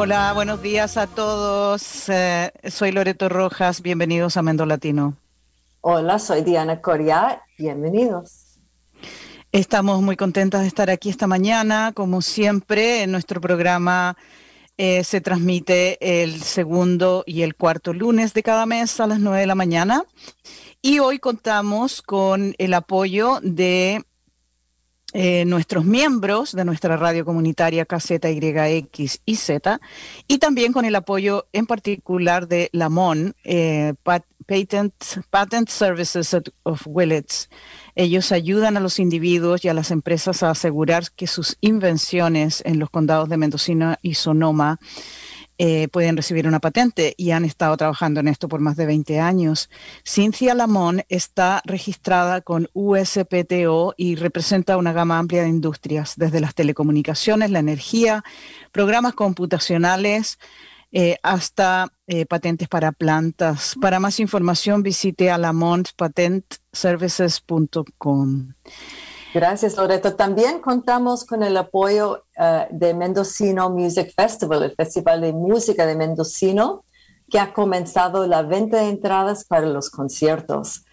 Hola, buenos días a todos. Eh, soy Loreto Rojas. Bienvenidos a Mendo Latino. Hola, soy Diana Coria. Bienvenidos. Estamos muy contentas de estar aquí esta mañana. Como siempre, en nuestro programa eh, se transmite el segundo y el cuarto lunes de cada mes a las nueve de la mañana. Y hoy contamos con el apoyo de eh, nuestros miembros de nuestra radio comunitaria KZYX y Z, y también con el apoyo en particular de Lamon, eh, Patent, Patent Services of Willets. Ellos ayudan a los individuos y a las empresas a asegurar que sus invenciones en los condados de Mendocino y Sonoma eh, pueden recibir una patente y han estado trabajando en esto por más de 20 años. Cynthia Lamont está registrada con USPTO y representa una gama amplia de industrias, desde las telecomunicaciones, la energía, programas computacionales, eh, hasta eh, patentes para plantas. Para más información visite alamontpatentservices.com. Gracias, Loreto. También contamos con el apoyo eh, de Mendocino Music Festival, el Festival de Música de Mendocino, que ha comenzado la venta de entradas para los conciertos.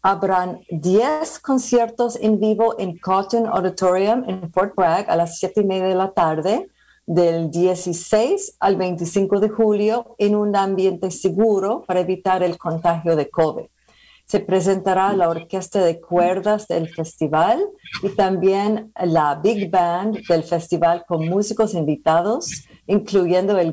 Habrán 10 conciertos en vivo en Cotton Auditorium en Fort Bragg a las 7 y media de la tarde, del 16 al 25 de julio, en un ambiente seguro para evitar el contagio de COVID se presentará la orquesta de cuerdas del festival y también la big band del festival con músicos invitados, incluyendo el,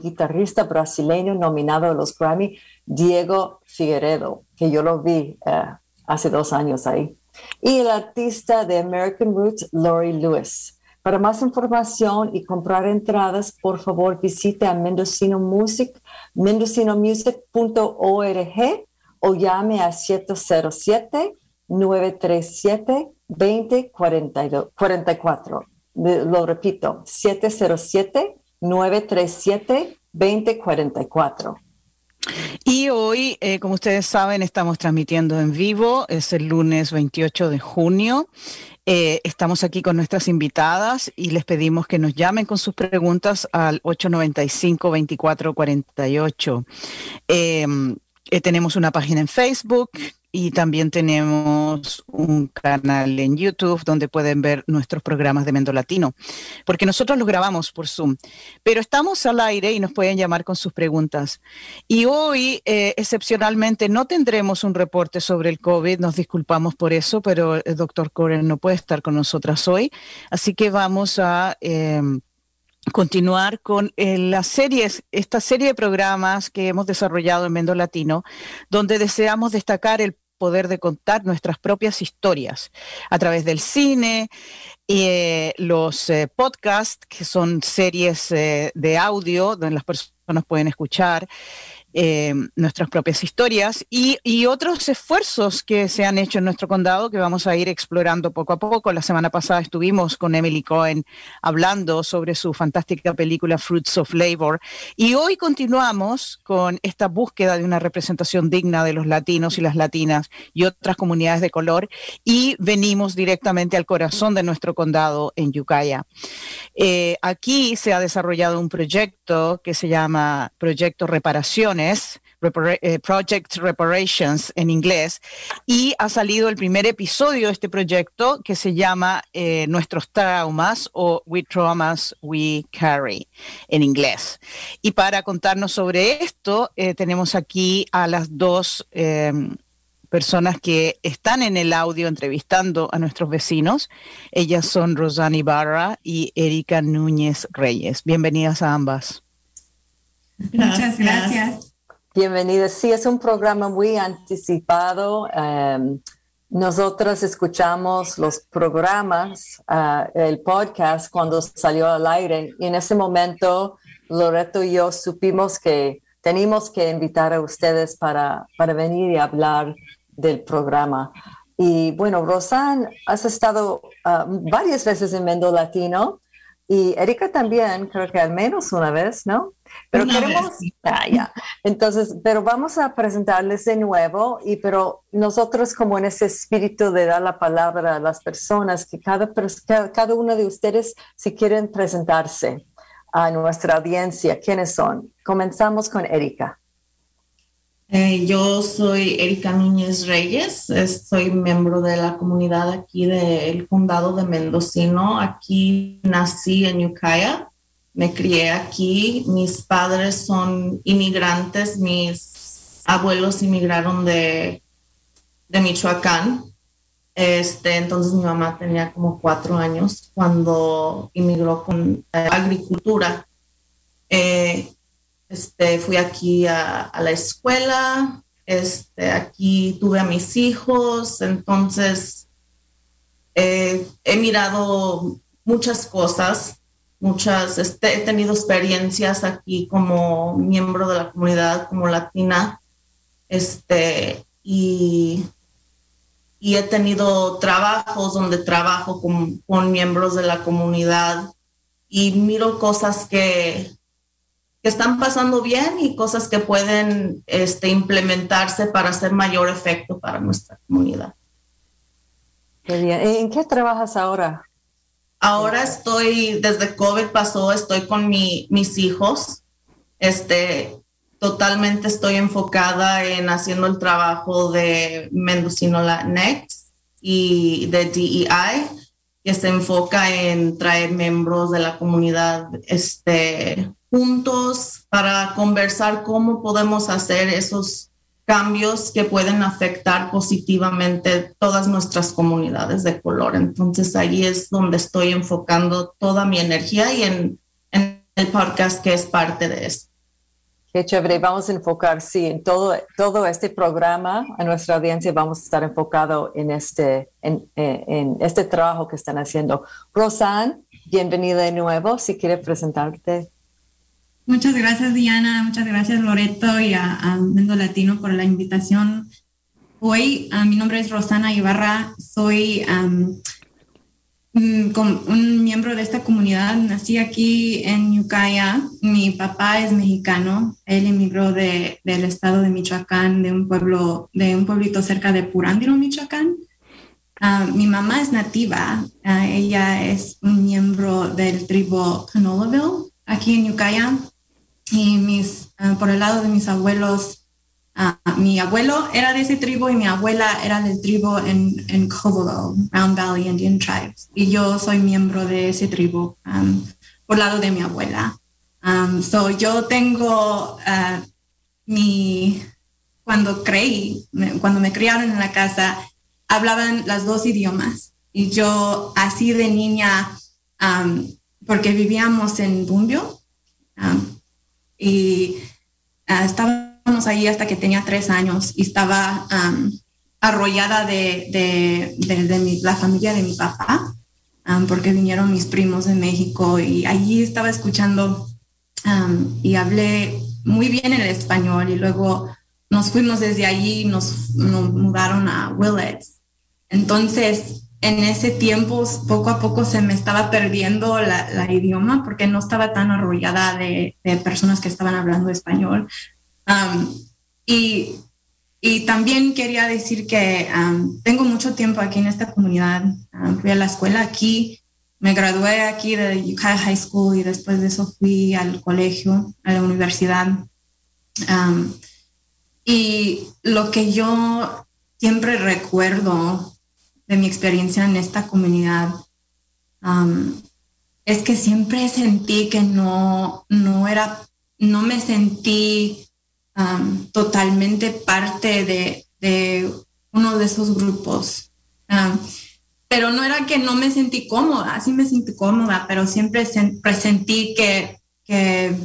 guitarrista brasileño nominado a los Grammy, Diego Figueredo, que yo lo vi eh, hace dos años ahí, y el artista de American Roots, Lori Lewis. Para más información y comprar entradas, por favor visite a Mendocino Music, mendocinomusic.org o llame a 707-937-2044. Lo repito, 707-937-2044. Y hoy, eh, como ustedes saben, estamos transmitiendo en vivo, es el lunes 28 de junio. Eh, estamos aquí con nuestras invitadas y les pedimos que nos llamen con sus preguntas al 895-2448. Eh, eh, tenemos una página en Facebook y también tenemos un canal en YouTube donde pueden ver nuestros programas de Mendo Latino, porque nosotros los grabamos por Zoom, pero estamos al aire y nos pueden llamar con sus preguntas. Y hoy, eh, excepcionalmente, no tendremos un reporte sobre el COVID, nos disculpamos por eso, pero el doctor Coren no puede estar con nosotras hoy, así que vamos a... Eh, continuar con eh, las series, esta serie de programas que hemos desarrollado en Mendo Latino, donde deseamos destacar el poder de contar nuestras propias historias a través del cine, eh, los eh, podcasts, que son series de audio donde las personas pueden escuchar, eh, nuestras propias historias y, otros esfuerzos que se han hecho en nuestro condado que vamos a ir explorando poco a poco. La semana pasada estuvimos con Emily Cohen hablando sobre su fantástica película Fruits of Labor y hoy continuamos con esta búsqueda de una representación digna de los latinos y las latinas y otras comunidades de color y venimos directamente al corazón de nuestro condado en Ucaya. Eh, aquí se ha desarrollado un proyecto que se llama Proyecto Reparaciones eh, Project Reparations en inglés, y ha salido el primer episodio de este proyecto que se llama eh, Nuestros Traumas o We Traumas We Carry en inglés. Y para contarnos sobre esto, eh, tenemos aquí a las dos em, personas que están en el audio entrevistando a nuestros vecinos. Ellas son Rosani Barra y Erika Núñez Reyes. Bienvenidas a ambas. Muchas gracias. Bienvenidos. Sí, es un programa muy anticipado. Um, nosotros escuchamos los programas, uh, el podcast cuando salió al aire y en ese momento Loreto y yo supimos que teníamos que invitar a ustedes para, para venir y hablar del programa. Y bueno, Rosan, has estado uh, varias veces en Mendo Latino y Erika también, creo que al menos una vez, ¿no? Pero queremos, ah, Entonces, pero vamos a presentarles de nuevo y pero nosotros como en ese espíritu de dar la palabra a las personas, que cada, cada una de ustedes si quieren presentarse. a nuestra audiencia quiénes son. Comenzamos con Erika. Eh, yo soy Erika Núñez Reyes, soy miembro de la comunidad aquí del condado de Mendocino. Aquí nací en Ukiah, me crié aquí. Mis padres son inmigrantes, mis abuelos inmigraron de, de Michoacán. Este, entonces mi mamá tenía como cuatro años cuando inmigró con eh, agricultura. Eh, este, fui aquí a, la escuela, este, aquí tuve a mis hijos, entonces eh, he mirado muchas cosas, muchas, este, he tenido experiencias aquí como miembro de la comunidad, como latina, y, he tenido trabajos donde trabajo con miembros de la comunidad y miro cosas que que están pasando bien y cosas que pueden este, implementarse para hacer mayor efecto para nuestra comunidad. Qué bien. ¿En qué trabajas ahora? Ahora estoy, desde COVID pasó, estoy con mi, mis hijos. Este, totalmente estoy enfocada en haciendo el trabajo de Mendocino Next y de DEI, que se enfoca en traer miembros de la comunidad este, juntos para conversar cómo podemos hacer esos cambios que pueden afectar positivamente todas nuestras comunidades de color. Entonces ahí es donde estoy enfocando toda mi energía y en, el podcast que es parte de eso. Qué chévere, vamos a enfocar, sí, en todo, todo este programa, a nuestra audiencia vamos a estar enfocado en este, en, en este trabajo que están haciendo. Rosan, bienvenida de nuevo, si quieres presentarte. Muchas gracias Diana, muchas gracias Loreto y a, Mendo Latino por la invitación. Hoy mi nombre es Rosana Ibarra, soy mm, un miembro de esta comunidad. Nací aquí en Ucaya. Mi papá es mexicano. Él emigró de, del estado de Michoacán, de un pueblo, de un pueblito cerca de Purándiro, Michoacán. mi mamá es nativa. ella es un miembro del tribu Canolaville aquí en Ucaya y mis, ah, por el lado de mis abuelos, ah, mi abuelo era de ese tribu y mi abuela era del tribu en, en Covelo, Round Valley Indian Tribes. Y yo soy miembro de ese tribu um, por el lado de mi abuela. Um, so yo tengo uh, mi, cuando creí, cuando me criaron en la casa, hablaban las dos idiomas. Y yo así de niña, um, porque vivíamos en Bumbio, y ah, estábamos ahí hasta que tenía tres años y estaba arrollada de, de, la familia de mi papá, porque vinieron mis primos de México y allí estaba escuchando y hablé muy bien el español y luego nos fuimos desde allí, nos, nos mudaron a Willets. Entonces, en ese tiempo poco a poco se me estaba perdiendo la, idioma porque no estaba tan arrollada de, personas que estaban hablando español. y, también quería decir que tengo mucho tiempo aquí en esta comunidad. fui a la escuela aquí, me gradué aquí de Ukiah High School y después de eso fui al colegio, a la universidad. y lo que yo siempre recuerdo de mi experiencia en esta comunidad es que siempre sentí que no, no era, no me sentí totalmente parte de, uno de esos grupos. pero no era que no me sentí cómoda, sí me sentí cómoda, pero siempre sentí que, que,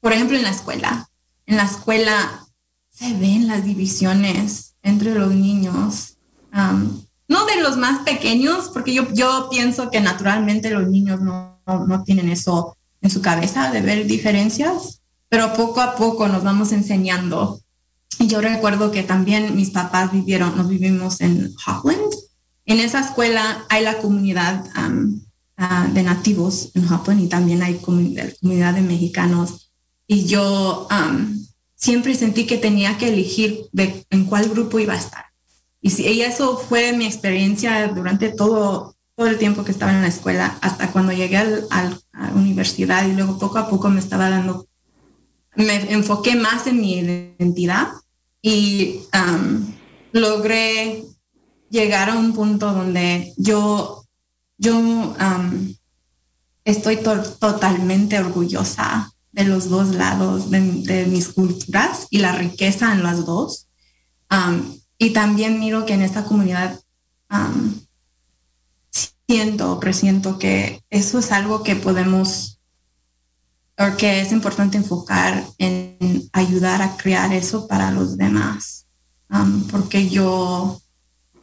por ejemplo, en la escuela, en la escuela se ven las divisiones entre los niños. no de los más pequeños, porque yo, yo pienso que naturalmente los niños no, no, tienen eso en su cabeza de ver diferencias, pero poco a poco nos vamos enseñando. Y yo recuerdo que también mis papás vivieron, nos vivimos en Hopland. En esa escuela hay la comunidad ah, de nativos en Hopland y también hay comunidad de mexicanos. Y yo siempre sentí que tenía que elegir en cuál grupo iba a estar. Y, si, eso fue mi experiencia durante todo, todo el tiempo que estaba en la escuela, hasta cuando llegué al, a la universidad y luego poco a poco me estaba dando, me enfoqué más en mi identidad y logré llegar a un punto donde yo, yo estoy totalmente orgullosa de los dos lados de, mis culturas y la riqueza en las dos. y también miro que en esta comunidad siento, presiento que eso es algo que podemos o que es importante enfocar en ayudar a crear eso para los demás. porque yo,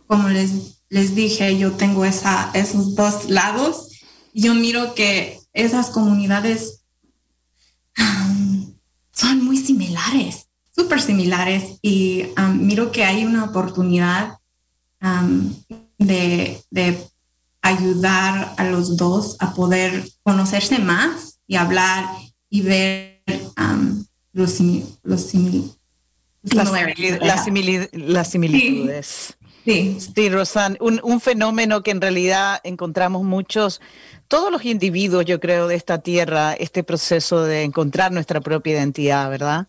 como les, les dije, yo tengo esa, esos dos lados. Y yo miro que esas comunidades son muy similares, súper similares. Y miro que hay una oportunidad de, de ayudar a los dos a poder conocerse más y hablar y ver um, los, los las, similitudes. Sí. Sí, Rosan, un, un, fenómeno que en realidad encontramos muchos todos los individuos, yo creo, de esta tierra, este proceso de encontrar nuestra propia identidad, ¿verdad?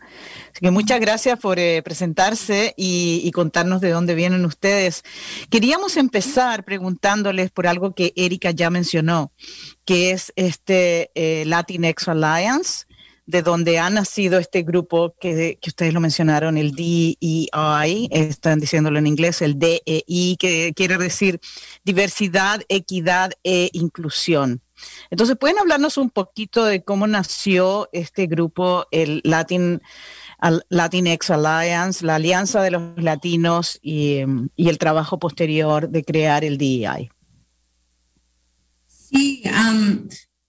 Así que muchas gracias por eh, presentarse y, contarnos de dónde vienen ustedes. Queríamos empezar preguntándoles por algo que Erika ya mencionó, que es este eh, Latinx Alliance de donde ha nacido este grupo que, ustedes lo mencionaron, el DEI, están diciéndolo en inglés, el DEI, que quiere decir diversidad, equidad e inclusión. Entonces, ¿pueden hablarnos un poquito de cómo nació este grupo, el Latin, Latinx Alliance, la Alianza de los Latinos y, y el trabajo posterior de crear el DEI? Sí, um,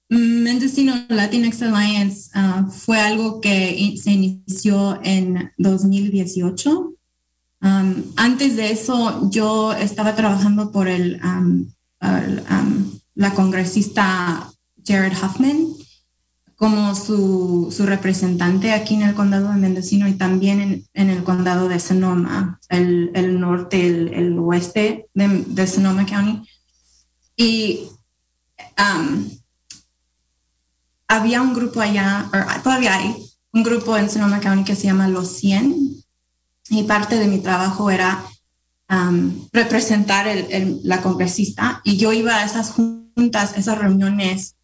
Mendocino Latinx Alliance uh, fue algo que se inició en 2018. Um, antes de eso, yo estaba trabajando por el, la congresista Jared Huffman como su, su, representante aquí en el condado de Mendocino y también en, el condado de Sonoma, el, el norte, el, el oeste de, de, Sonoma County. Y había un grupo allá, todavía hay un grupo en Sonoma County que se llama Los 100 y parte de mi trabajo era um, representar el, la congresista y yo iba a esas juntas, esas reuniones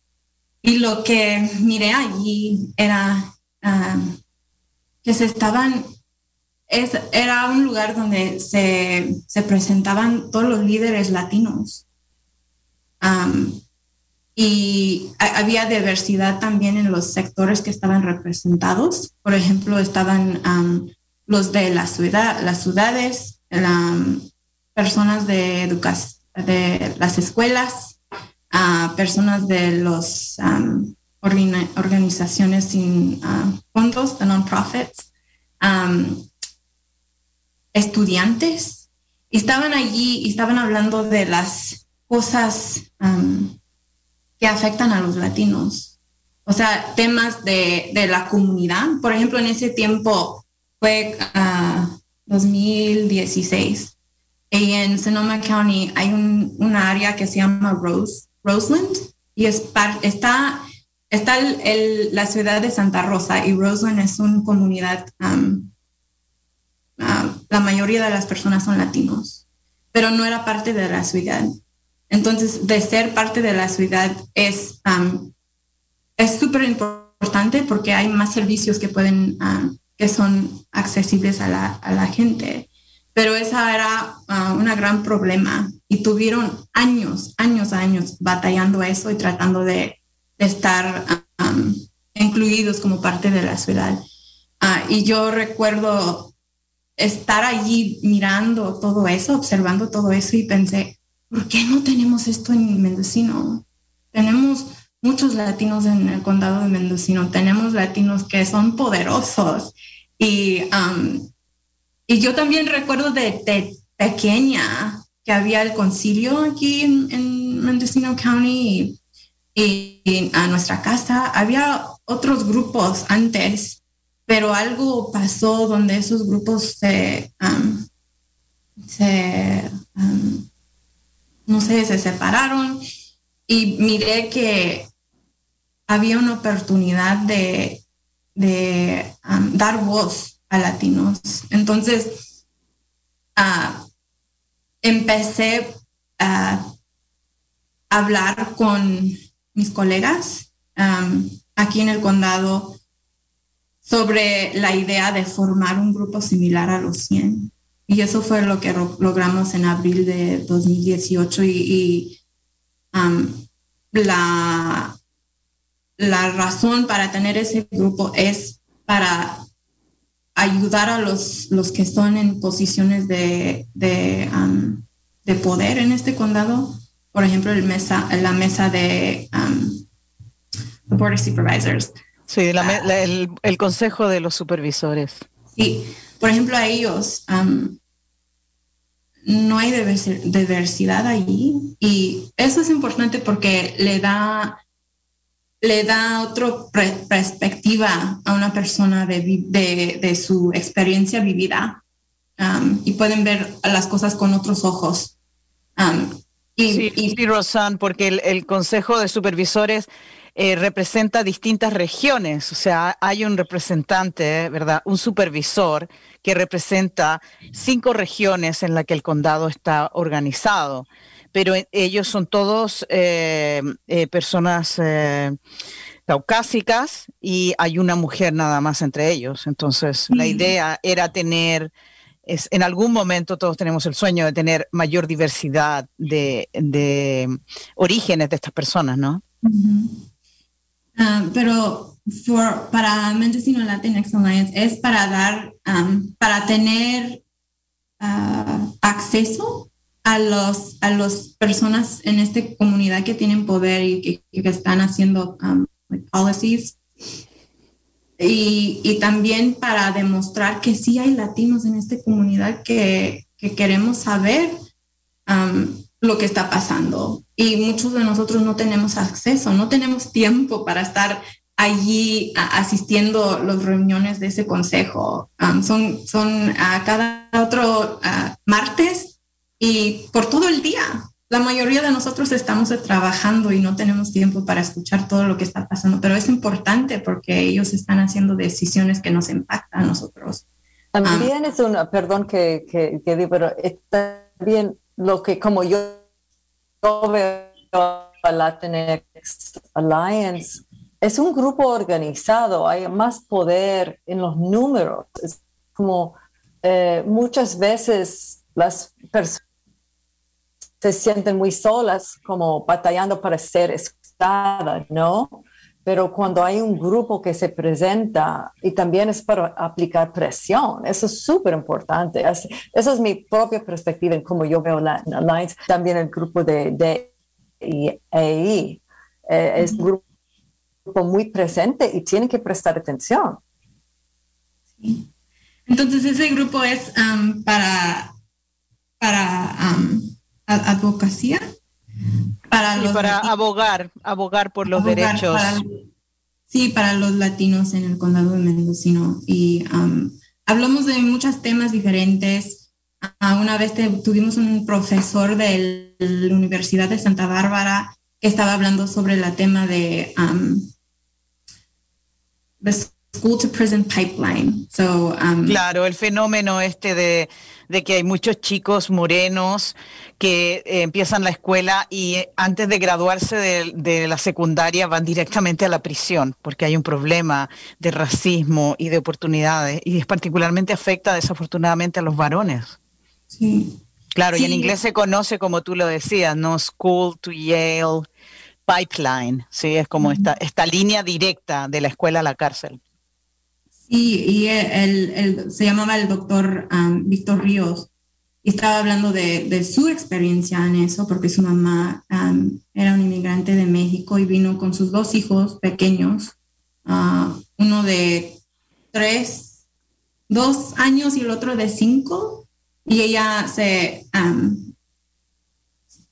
y lo que miré allí era um, que se estaban, es, era un lugar donde se, se presentaban todos los líderes latinos. Um, y había diversidad también en los sectores que estaban representados. Por ejemplo, estaban los de la ciudad, las ciudades, personas de de las escuelas, personas de las organizaciones sin fondos, de non-profits, estudiantes. Y estaban allí y estaban hablando de las cosas que afectan a los latinos. O sea, temas de, de la comunidad. Por ejemplo, en ese tiempo fue 2016 ah, y en Sonoma County hay un, una área que se llama Rose, Roseland y es está, está el, la ciudad de Santa Rosa y Roseland es una comunidad, la mayoría de las personas son latinos, pero no era parte de la ciudad. Entonces, de ser parte de la ciudad es es súper importante porque hay más servicios que pueden, que son accesibles a la, a la gente. Pero esa era uh, un gran problema y tuvieron años, años, años batallando eso y tratando de, estar incluidos como parte de la ciudad. Uh, y yo recuerdo estar allí mirando todo eso, observando todo eso y pensé, ¿por qué no tenemos esto en Mendocino? Tenemos muchos latinos en el condado de Mendocino, tenemos latinos que son poderosos. Y, um, y yo también recuerdo de, pequeña que había el concilio aquí en, Mendocino County y, a nuestra casa. Había otros grupos antes, pero algo pasó donde esos grupos se, um, se um, no sé, se separaron y miré que había una oportunidad de, de um, dar voz a latinos. Entonces, uh, empecé a hablar con mis colegas um, aquí en el condado sobre la idea de formar un grupo similar a los 100. Y eso fue lo que logramos en abril de 2018 y, um, la, la razón para tener ese grupo es para ayudar a los, los que están en posiciones de, de, um, de poder en este condado. Por ejemplo, el mesa, la mesa de um, Board of Supervisors. Sí, el, el, consejo de los supervisores. Sí, por ejemplo, a ellos um, no hay diversidad allí y eso es importante porque le da le da otra perspectiva a una persona de, de, su experiencia vivida um, y pueden ver las cosas con otros ojos. Um, y, sí, y, Rosan, porque el, el, Consejo de Supervisores eh, representa distintas regiones, o sea, hay un representante, ¿verdad? Un supervisor que representa cinco regiones en las que el condado está organizado, pero e, ellos son todos eh, eh, personas caucásicas y hay una mujer nada más entre ellos. Entonces, la idea era tener es, en algún momento todos tenemos el sueño de tener mayor diversidad de, de orígenes de estas personas, ¿no? Ah, pero para Mendocino Latinx Alliance es para dar, para tener ah, acceso a los a las personas en esta comunidad que tienen poder y que, están haciendo policies. Y, y, también para demostrar que sí hay latinos en esta comunidad que, que queremos saber lo que está pasando. Y muchos de nosotros no tenemos acceso, no tenemos tiempo para estar allí asistiendo a las reuniones de ese consejo. son son a cada otro martes y por todo el día. La mayoría de nosotros estamos trabajando y no tenemos tiempo para escuchar todo lo que está pasando, pero es importante porque ellos están haciendo decisiones que nos impactan a nosotros. También es una, perdón que, que, que digo, pero bien lo que como yo, veo a Latinx Alliance, es un grupo organizado, hay más poder en los números. Como eh, muchas veces las personas se sienten muy solas, como batallando para ser escuchadas, ¿no? Pero cuando hay un grupo que se presenta y también es para aplicar presión, eso es súper importante. Esa es mi propia perspectiva en cómo yo veo la Alliance. También el grupo de, de EI eh, es un grupo muy presente y tienen que prestar atención. Entonces ese grupo es um, para, para um, advocacia para, para abogar, abogar por los derechos. sí, para los latinos en el condado de Mendocino. Y um, hablamos de muchos temas diferentes. Uh, una vez tuvimos un profesor de la Universidad de Santa Bárbara que estaba hablando sobre el tema de um, school to prison pipeline. So, um, claro, el fenómeno este de de que hay muchos chicos morenos que eh, empiezan la escuela y eh, antes de graduarse de, la secundaria van directamente a la prisión, porque hay un problema de racismo y de oportunidades, y es particularmente afecta desafortunadamente a los varones. Sí. Claro, y en inglés se conoce, como tú lo decías, ¿no? School to Yale Pipeline, ¿sí? Es como esta, esta línea directa de la escuela a la cárcel. Sí, y él, se llamaba el doctor um, Víctor Ríos y estaba hablando de, su experiencia en eso, porque su mamá um, era un inmigrante de México y vino con sus dos hijos pequeños, uh, uno de tres, dos años y el otro de cinco, y ella se um,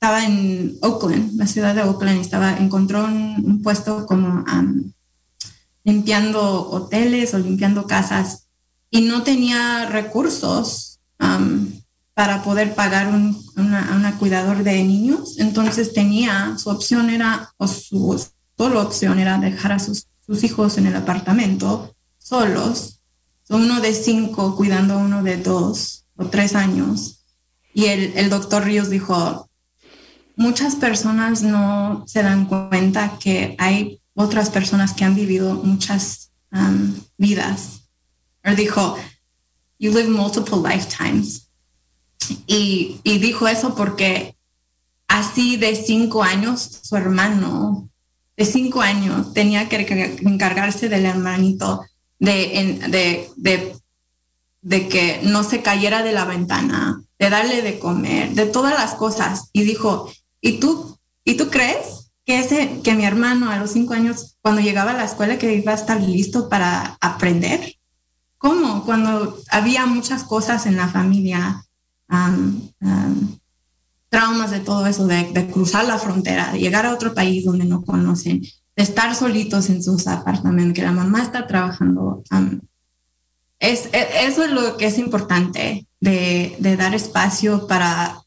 estaba en Oakland, la ciudad de Oakland, estaba, encontró un, puesto como limpiando hoteles o limpiando casas y no tenía recursos um, para poder pagar un, una, una cuidador de niños, entonces tenía, su opción era, o su solo opción era dejar a sus, hijos en el apartamento solos, uno de cinco cuidando a uno de dos o tres años. Y el doctor Ríos dijo, muchas personas no se dan cuenta que hay otras personas que han vivido muchas um, vidas. Él dijo, you live multiple lifetimes. Y, y, dijo eso porque así de cinco años, su hermano de cinco años tenía que encargarse del hermanito de, de, de, de que no se cayera de la ventana, de darle de comer, de todas las cosas. Y dijo, ¿y tú, ¿y tú crees que, ese, que mi hermano a los cinco años, cuando llegaba a la escuela, que iba a estar listo para aprender? ¿Cómo? Cuando había muchas cosas en la familia, traumas de todo eso, de, cruzar la frontera, de llegar a otro país donde no conocen, de estar solitos en sus apartamentos, que la mamá está trabajando. es, e, eso es lo que es importante, de, de dar espacio para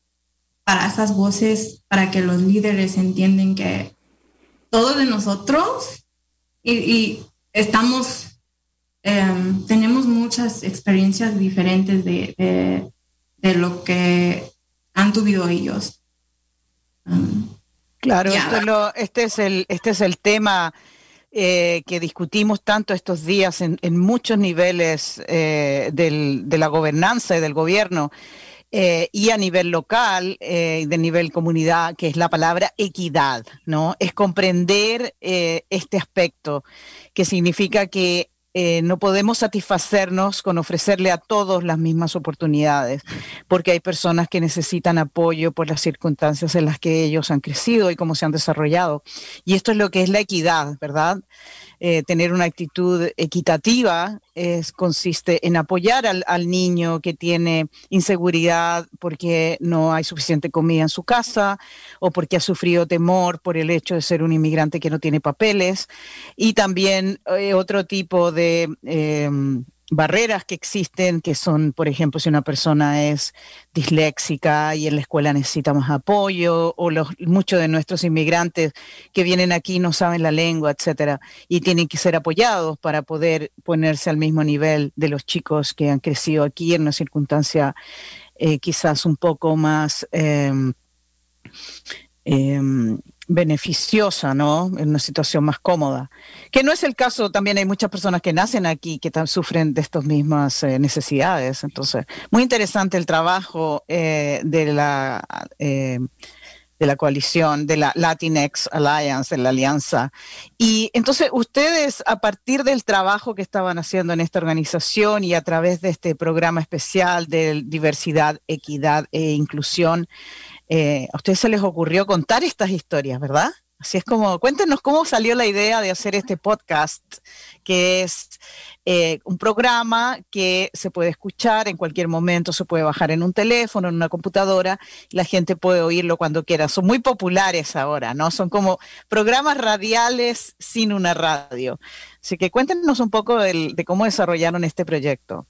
para esas voces, para que los líderes entiendan que todo de nosotros y, estamos, em, tenemos muchas experiencias diferentes de, de, lo que han tuvido ellos. claro, este, es el, este es el tema eh, que discutimos tanto estos días en, en muchos niveles eh, del, de la gobernanza y del gobierno. Eh, y a nivel local, eh, de nivel comunidad, que es la palabra equidad, ¿no? Es comprender eh, este aspecto, que significa que no podemos satisfacernos con ofrecerle a todos las mismas oportunidades, porque hay personas que necesitan apoyo por las circunstancias en las que ellos han crecido y cómo se han desarrollado. Y esto es lo que es la equidad, ¿verdad? Eh, tener una actitud equitativa es, consiste en apoyar al, al, niño que tiene inseguridad porque no hay suficiente comida en su casa o porque ha sufrido temor por el hecho de ser un inmigrante que no tiene papeles. Y también eh, otro tipo de eh, barreras que existen, que son, por ejemplo, si una persona es disléxica y en la escuela necesita más apoyo, o muchos de nuestros inmigrantes que vienen aquí no saben la lengua, etcétera, y tienen que ser apoyados para poder ponerse al mismo nivel de los chicos que han crecido aquí en una circunstancia eh, quizás un poco más eh, beneficiosa, ¿no? En una situación más cómoda. Que no es el caso, también hay muchas personas que nacen aquí que sufren de estas mismas eh, necesidades. Entonces, muy interesante el trabajo eh, de la... Eh, de la coalición, de la Latinx Alliance, de la alianza. Y entonces ustedes, a partir del trabajo que estaban haciendo en esta organización y a través de este programa especial de diversidad, equidad e inclusión, eh, a ustedes se les ocurrió contar estas historias, ¿verdad? Así es como, cuéntenos cómo salió la idea de hacer este podcast, que es eh, un programa que se puede escuchar en cualquier momento, se puede bajar en un teléfono, en una computadora, y la gente puede oírlo cuando quiera. Son muy populares ahora, ¿no? Son como programas radiales sin una radio. Así que cuéntenos un poco de cómo desarrollaron este proyecto.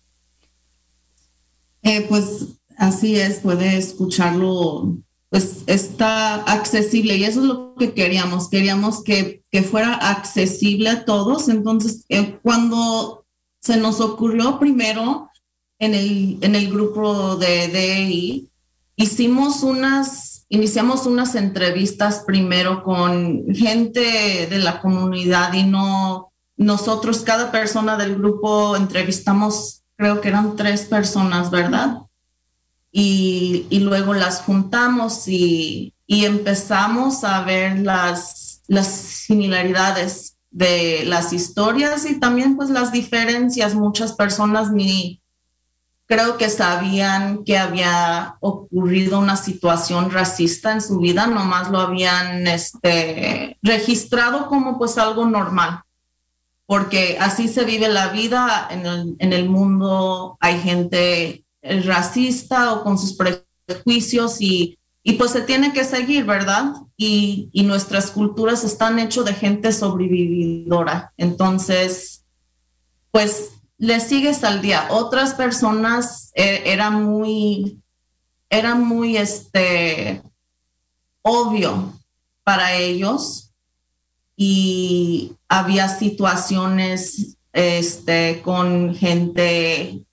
Eh, pues así es, puede escucharlo pues está accesible y eso es lo que queríamos, queríamos que, que fuera accesible a todos. Entonces, eh, cuando se nos ocurrió primero en el, en el grupo de DEI, hicimos unas, iniciamos unas entrevistas primero con gente de la comunidad y no nosotros, cada persona del grupo entrevistamos, creo que eran tres personas, ¿verdad? Y, luego las juntamos y, empezamos a ver las, las similaridades de las historias y también pues las diferencias. Muchas personas ni creo que sabían que había ocurrido una situación racista en su vida, nomás lo habían este, registrado como pues algo normal, porque así se vive la vida en el, en el mundo, hay gente racista o con sus prejuicios y, y pues se tiene que seguir, ¿verdad? Y, y nuestras culturas están hechas de gente sobrevividora. Entonces, pues le sigues al día. Otras personas eh, eran muy, era muy este, obvio para ellos y había situaciones este, con gente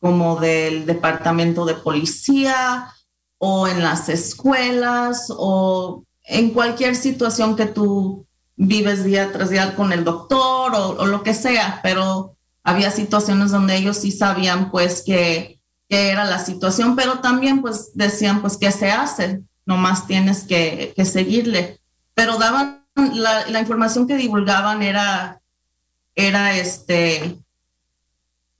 como del departamento de policía o en las escuelas o en cualquier situación que tú vives día tras día con el doctor o, lo que sea, pero había situaciones donde ellos sí sabían pues que, era la situación, pero también pues decían pues qué se hace, nomás tienes que, seguirle, pero daban, la, la, información que divulgaban era, era este,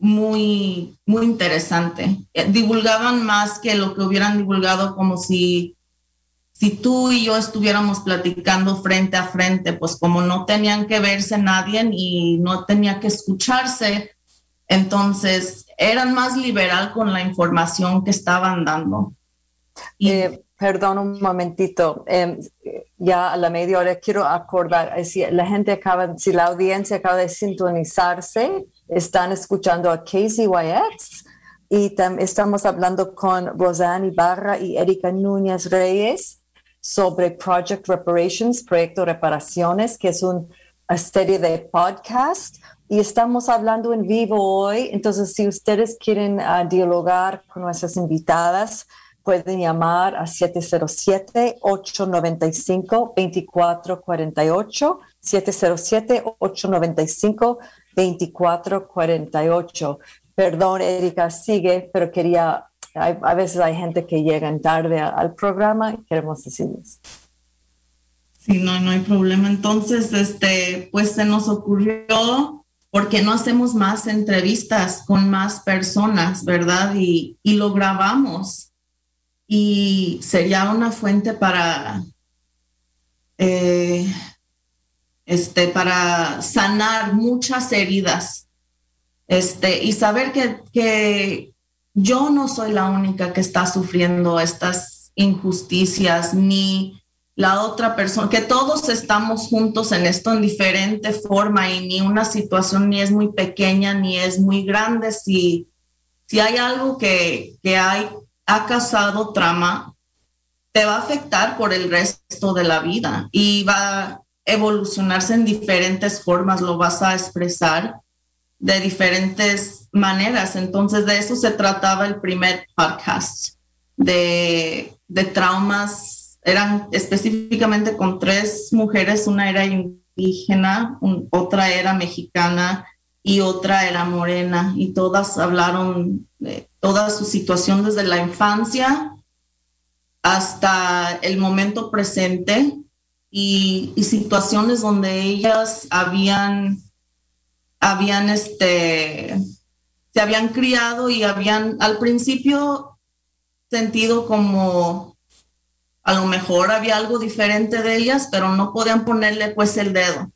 muy, muy interesante. Eh, divulgaban más que lo que hubieran divulgado como si si tú y yo estuviéramos platicando frente a frente, pues como no tenían que verse nadie y no tenía que escucharse, entonces eran más liberal con la información que estaban dando. Eh, perdón un momentito, em, ya a la media hora quiero acordar, si la gente acaba, si la audiencia acaba de sintonizarse, están escuchando a KZYX y estamos hablando con Rosana Ibarra y Erika Núñez Reyes sobre Project Reparations, Proyecto Reparaciones, que es una serie de podcast. Y estamos hablando en vivo hoy. Entonces, si ustedes quieren ah, dialogar con nuestras invitadas, pueden llamar a 707-895-2448. 707-895-2448. Perdón, Erika, sigue, pero quería a veces hay gente que llega tarde al programa y queremos decirles. Sí, no, no hay problema. Entonces, este, pues se nos ocurrió, porque no hacemos más entrevistas con más personas, verdad? Y, lo grabamos. Y sería una fuente para, eh, este, para sanar muchas heridas. Este, y saber que, que, yo no soy la única que está sufriendo estas injusticias, ni la otra persona, que todos estamos juntos en esto en diferente forma y ni una situación ni es muy pequeña ni es muy grande. Si, si hay algo que, que hay, ha causado trama, te va a afectar por el resto de la vida y va evolucionarse en diferentes formas, lo vas a expresar de diferentes maneras. Entonces, de eso se trataba el primer podcast, de, traumas. Eran específicamente con tres mujeres, una era indígena, otra era mexicana y otra era morena. Y todas hablaron de toda su situación desde la infancia hasta el momento presente y, situaciones donde ellas habían habían este, se habían criado y habían al principio sentido como a lo mejor había algo diferente de ellas, pero no podían ponerle pues el dedo.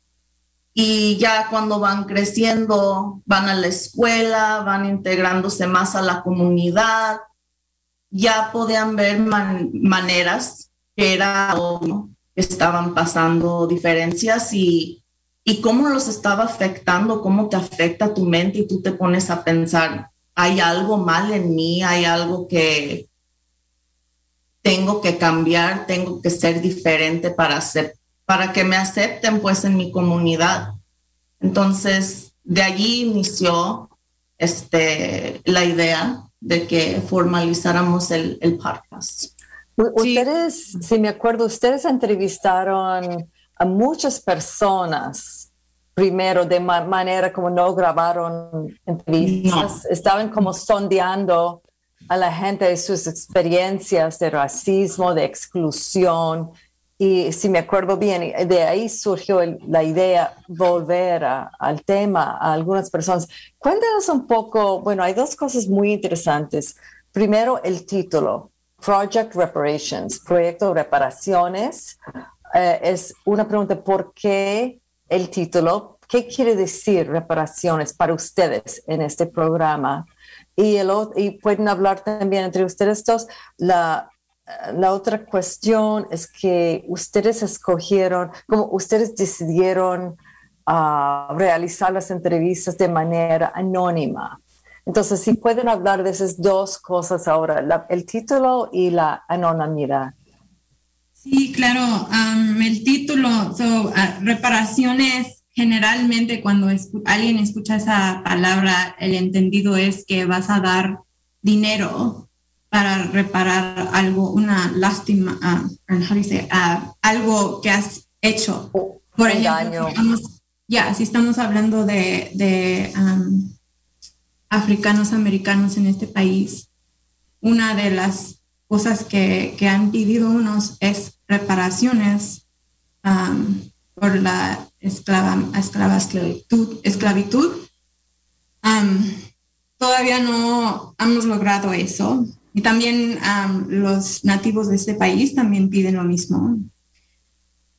Y ya cuando van creciendo, van a la escuela, van integrándose más a la comunidad, ya podían ver maneras que era estaban pasando diferencias y y cómo los estaba afectando, cómo te afecta tu mente y tú te pones a pensar, hay algo mal en mí, hay algo que tengo que cambiar, tengo que ser diferente para, hacer, para que me acepten pues en mi comunidad. Entonces, de allí inició este, la idea de que formalizáramos el, el podcast. Ustedes, si me acuerdo, ustedes entrevistaron a muchas personas primero de manera como no grabaron entrevistas, estaban como sondeando a la gente de sus experiencias de racismo, de exclusión. Y si me acuerdo bien, de ahí surgió la idea volver al tema a algunas personas. Cuéntanos un poco, bueno, hay dos cosas muy interesantes. Primero, el título, Project Reparations, Proyecto de Reparaciones. Eh, es una pregunta, ¿por qué el título? ¿Qué quiere decir reparaciones para ustedes en este programa? Y, el, y pueden hablar también entre ustedes dos. La, la otra cuestión es que ustedes escogieron, como ustedes decidieron uh, realizar las entrevistas de manera anónima. Entonces, si pueden hablar de esas dos cosas ahora, el título y la anonimidad. Sí, claro. el título, so, ah, reparaciones, generalmente cuando alguien escucha esa palabra, el entendido es que vas a dar dinero para reparar algo, una lástima, uh, algo que has hecho. Por ejemplo, ya, si estamos hablando de, africanos americanos en este país, una de las cosas que, han pedido unos es reparaciones por la esclava, esclavitud. esclavitud. todavía no hemos logrado eso. Y también los nativos de este país también piden lo mismo.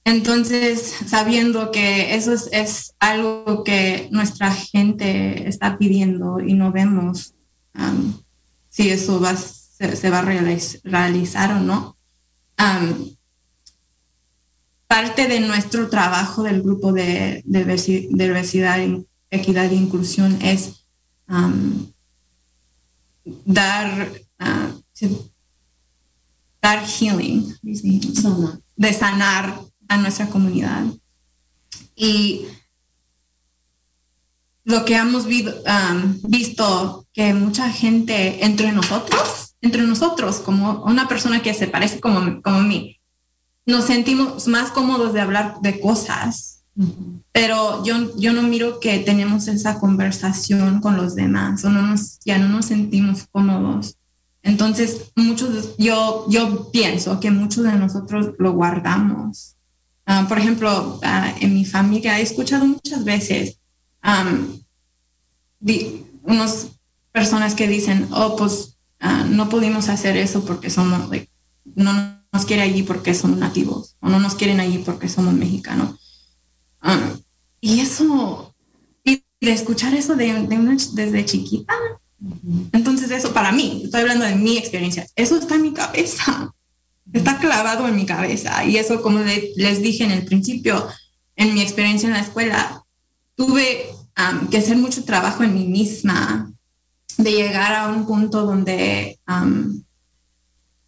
Entonces, sabiendo que eso es, algo que nuestra gente está pidiendo y no vemos si eso va, se, va a realizar o no. parte de nuestro trabajo del grupo de, diversidad, equidad e inclusión es dar, uh, dar healing, de sanar a nuestra comunidad. Y lo que hemos um, visto que mucha gente entre nosotros, entre nosotros, como una persona que se parece como, como mí, nos sentimos más cómodos de hablar de cosas, pero yo, yo no miro que tenemos esa conversación con los demás o no nos, ya no nos sentimos cómodos. Entonces, muchos, yo, yo pienso que muchos de nosotros lo guardamos Ah, por ejemplo, ah, en mi familia he escuchado muchas veces unas personas que dicen, oh, pues ah, no pudimos hacer eso porque somos, no nos quiere allí porque somos nativos, o no nos quieren allí porque somos mexicanos. y eso, y de escuchar eso de, desde chiquita, entonces eso para mí, estoy hablando de mi experiencia, eso está en mi cabeza está clavado en mi cabeza. Y eso, como les dije en el principio, en mi experiencia en la escuela, tuve que hacer mucho trabajo en mí misma, de llegar a un punto donde,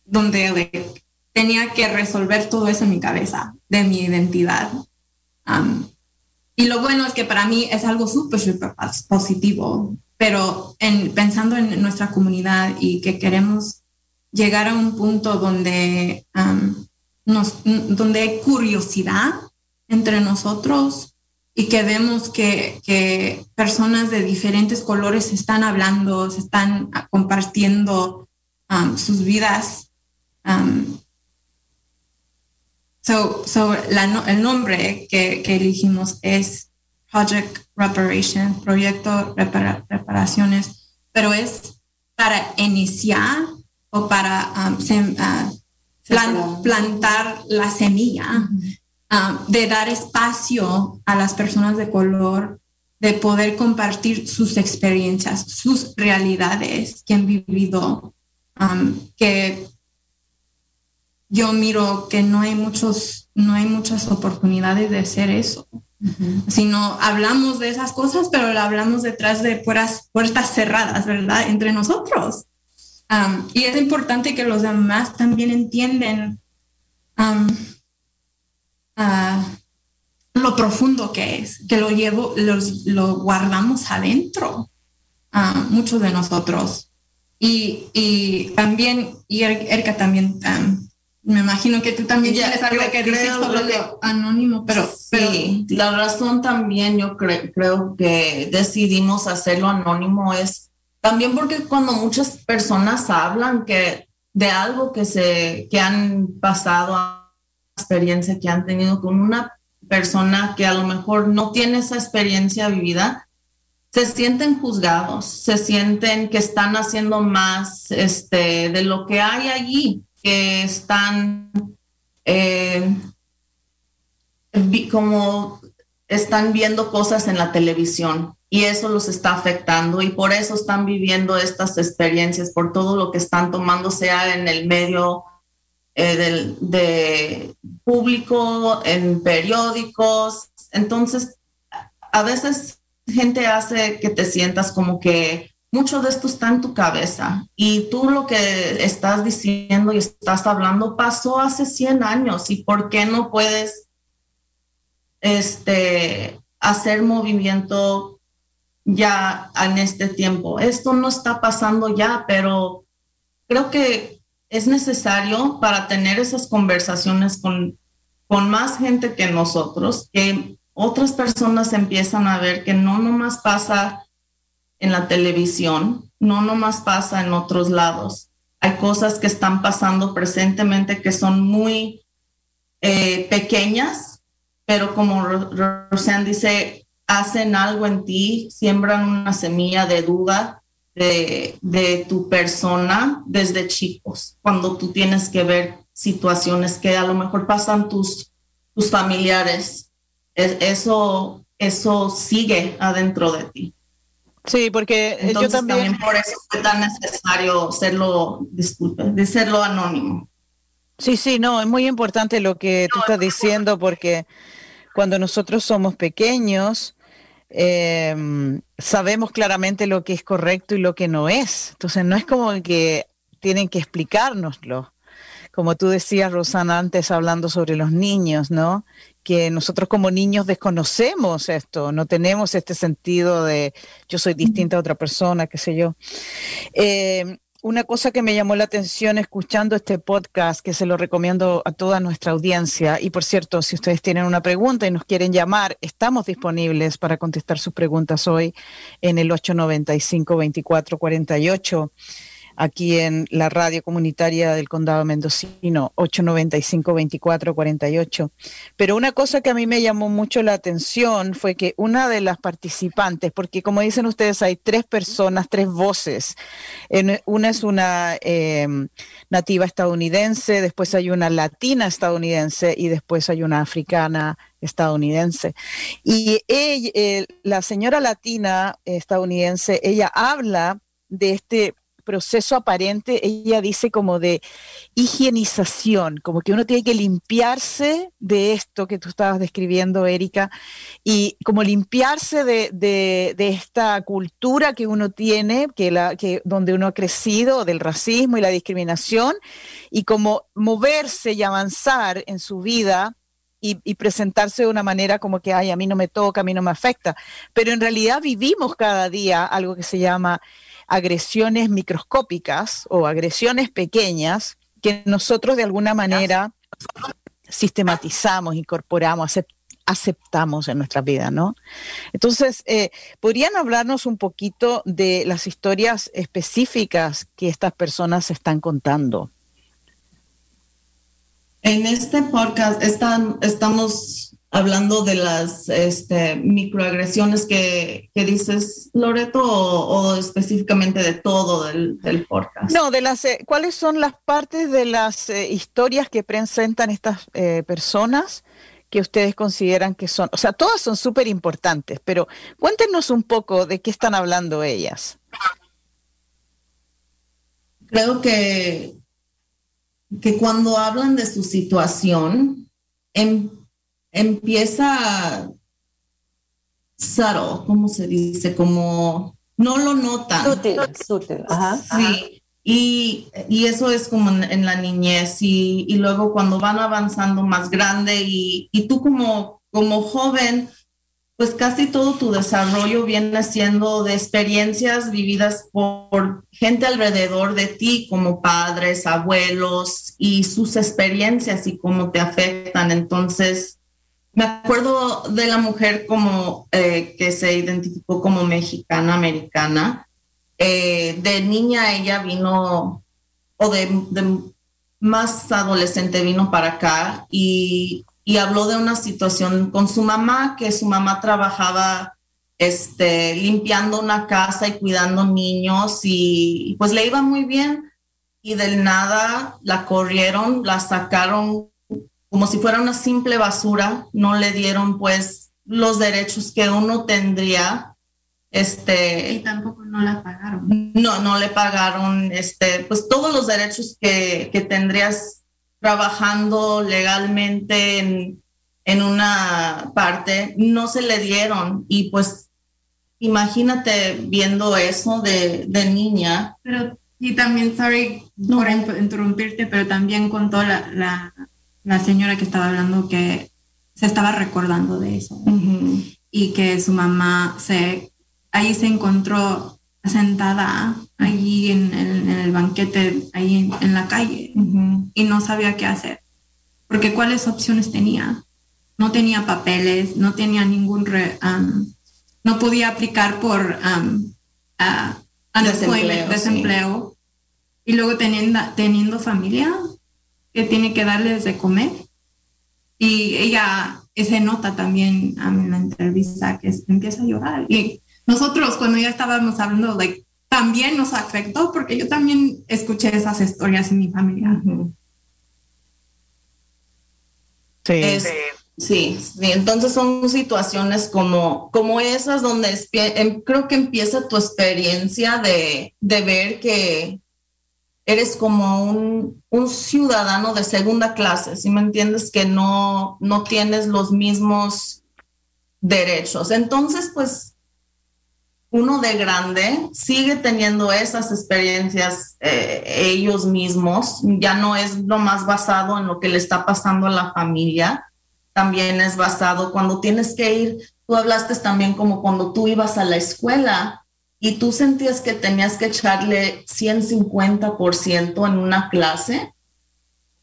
donde tenía que resolver todo eso en mi cabeza, de mi identidad. y lo bueno es que para mí es algo súper, súper positivo, pero en, pensando en nuestra comunidad y que queremos llegar a un punto donde, donde hay curiosidad entre nosotros y que vemos que, que, personas de diferentes colores están hablando, se están compartiendo sus vidas. so, so el nombre que, que, elegimos es Project Reparation, Proyecto Reparaciones, pero es para iniciar o para um, ah, plantar la semilla, um, de dar espacio a las personas de color, de poder compartir sus experiencias, sus realidades que han vivido, um, que yo miro que no hay muchos, no hay muchas oportunidades de hacer eso. Sino hablamos de esas cosas, pero lo hablamos detrás de puertas, puertas cerradas, ¿verdad? Entre nosotros y es importante que los demás también entiendan lo profundo que es, que lo llevo, lo guardamos adentro, muchos de nosotros. Y, también, y er-, Erika también, me imagino que tú también tienes algo que decir sobre lo anónimo, pero, sí, la razón también yo creo que decidimos hacerlo anónimo es también porque cuando muchas personas hablan que de algo que se que han pasado experiencia que han tenido con una persona que a lo mejor no tiene esa experiencia vivida, se sienten juzgados, se sienten que están haciendo más este, de lo que hay allí, que están eh, como están viendo cosas en la televisión y eso los está afectando y por eso están viviendo estas experiencias, por todo lo que están tomando, sea en el medio eh, del, de público, en periódicos. Entonces, a veces gente hace que te sientas como que mucho de esto está en tu cabeza y tú lo que estás diciendo y estás hablando pasó hace 100 años y por qué no puedes este, hacer movimiento ya en este tiempo. Esto no está pasando ya, pero creo que es necesario para tener esas conversaciones con, con más gente que nosotros, que otras personas empiezan a ver que no nomás pasa en la televisión, no nomás pasa en otros lados. Hay cosas que están pasando presentemente que son muy eh, pequeñas, pero como Roseanne dice, hacen algo en ti, siembran una semilla de duda de, de, tu persona desde chicos, cuando tú tienes que ver situaciones que a lo mejor pasan tus, tus familiares. eso, eso sigue adentro de ti. Sí, porque eh, yo también... por eso es tan necesario serlo, disculpe, de serlo anónimo. Sí, sí, no, es muy importante lo que tú estás diciendo porque cuando nosotros somos pequeños, em, sabemos claramente lo que es correcto y lo que no es. Entonces no es como que tienen que explicárnoslo. Como tú decías, Rosana, antes hablando sobre los niños, ¿no? que nosotros como niños desconocemos esto, no tenemos este sentido de yo soy distinta a otra persona, qué sé yo. Eh, una cosa que me llamó la atención escuchando este podcast, que se lo recomiendo a toda nuestra audiencia, y por cierto, si ustedes tienen una pregunta y nos quieren llamar, estamos disponibles para contestar sus preguntas hoy en el 895-2448 aquí en la radio comunitaria del Condado Mendocino, 895-2448. Pero una cosa que a mí me llamó mucho la atención fue que una de las participantes, porque como dicen ustedes, hay tres personas, tres voces. una es una em, nativa estadounidense, después hay una latina estadounidense y después hay una africana estadounidense. Y eh, la señora latina estadounidense, ella habla de este proceso aparente, ella dice como de higienización, como que uno tiene que limpiarse de esto que tú estabas describiendo, Erika, y como limpiarse de, esta cultura que uno tiene, que la, que, donde uno ha crecido, del racismo y la discriminación, y como moverse y avanzar en su vida y, y, presentarse de una manera como que, ay, a mí no me toca, a mí no me afecta. Pero en realidad vivimos cada día algo que se llama agresiones microscópicas o agresiones pequeñas que nosotros de alguna manera sistematizamos, incorporamos, aceptamos en nuestra vida, ¿no? Entonces, eh, ¿podrían hablarnos un poquito de las historias específicas que estas personas están contando? En este podcast están, estamos hablando de las este, microagresiones que, dices, Loreto, o, específicamente de todo del, del, podcast? No, de las, eh, ¿cuáles son las partes de las eh, historias que presentan estas eh, personas que ustedes consideran que son? O sea, todas son súper importantes, pero cuéntenos un poco de qué están hablando ellas. Creo que, que cuando hablan de su situación, en empieza subtle, ¿cómo se dice? Como no lo notan. Sutil, sutil. Ajá, sí. Y, y, eso es como en, la niñez y, y, luego cuando van avanzando más grande y, y, tú como, como joven, pues casi todo tu desarrollo viene siendo de experiencias vividas por gente alrededor de ti, como padres, abuelos y sus experiencias y cómo te afectan. Entonces, me acuerdo de la mujer como eh, que se identificó como mexicana, americana. Eh, de niña ella vino, o de, más adolescente vino para acá y, habló de una situación con su mamá, que su mamá trabajaba este, limpiando una casa y cuidando niños y pues le iba muy bien y del nada la corrieron, la sacaron como si fuera una simple basura, no le dieron pues los derechos que uno tendría. Este, y tampoco no la pagaron. No, no le pagaron este, pues todos los derechos que, que tendrías trabajando legalmente en, en una parte, no se le dieron y pues imagínate viendo eso de, de niña. Pero, y también, sorry por interrumpirte, pero también contó la, la, la, señora que estaba hablando que se estaba recordando de eso. Y que su mamá se, ahí se encontró sentada allí en, el banquete, ahí en, la calle y no sabía qué hacer. Porque cuáles opciones tenía. No tenía papeles, no tenía ningún no podía aplicar por um, desempleo, y luego teniendo, teniendo familia que tiene que darles de comer. Y ella se nota también en la entrevista que empieza a llorar. Y nosotros cuando ya estábamos hablando, like, también nos afectó porque yo también escuché esas historias en mi familia. Sí. Sí, entonces son situaciones como, como esas donde em, creo que empieza tu experiencia de, ver que eres como un, ciudadano de segunda clase, si me entiendes, que no, no tienes los mismos derechos. Entonces, pues uno de grande sigue teniendo esas experiencias eh, ellos mismos, ya no es lo más basado en lo que le está pasando a la familia. También es basado cuando tienes que ir, tú hablaste también como cuando tú ibas a la escuela y tú sentías que tenías que echarle 150% en una clase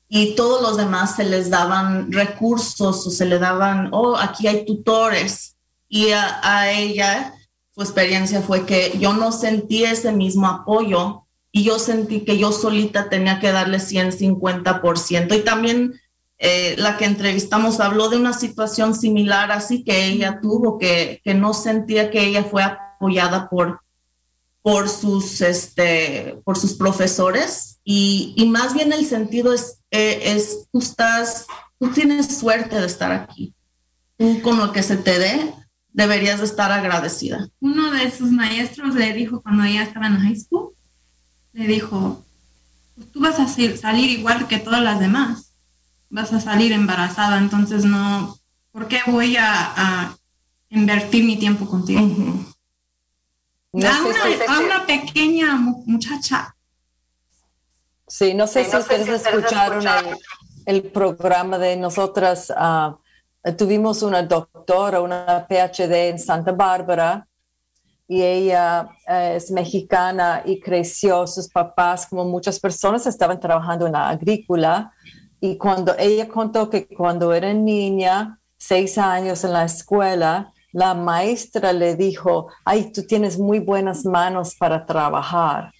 y todos los demás se les daban recursos o se le daban, oh, aquí hay tutores. Y a, ella, su experiencia fue que yo no sentí ese mismo apoyo y yo sentí que yo solita tenía que darle 150%. Y también eh, la que entrevistamos habló de una situación similar así que ella tuvo, que, que no sentía que ella fue apoyada por, por, sus, este, por sus profesores y, y más bien el sentido es, eh, es, tú estás, tú tienes suerte de estar aquí. Tú con lo que se te dé, deberías de estar agradecida. Uno de sus maestros le dijo cuando ella estaba en high school, le dijo, pues tú vas a salir igual que todas las demás vas a salir embarazada, entonces no, ¿por qué voy a, invertir mi tiempo contigo? A, una, pequeña muchacha. Sí, no sé si ustedes escucharon el, programa de nosotras. Ah, tuvimos una doctora, una PhD en Santa Bárbara, y ella eh, es mexicana y creció, sus papás, como muchas personas, estaban trabajando en la agrícola y cuando ella contó que cuando era niña, seis años en la escuela, la maestra le dijo, ay, tú tienes muy buenas manos para trabajar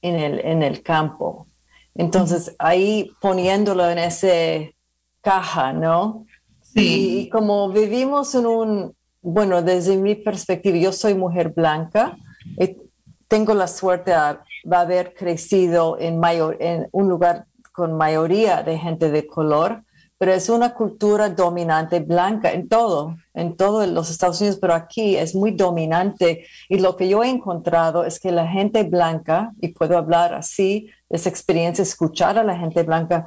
en el, en el campo. Entonces, ahí poniéndolo en ese caja, ¿no? Sí. Y como vivimos en un, bueno, desde mi perspectiva, yo soy mujer blanca, y tengo la suerte de haber crecido en, mayor, en un lugar con mayoría de gente de color, pero es una cultura dominante blanca en todo, en todos los Estados Unidos, pero aquí es muy dominante. Y lo que yo he encontrado es que la gente blanca, y puedo hablar así esa experiencia, escuchar a la gente blanca,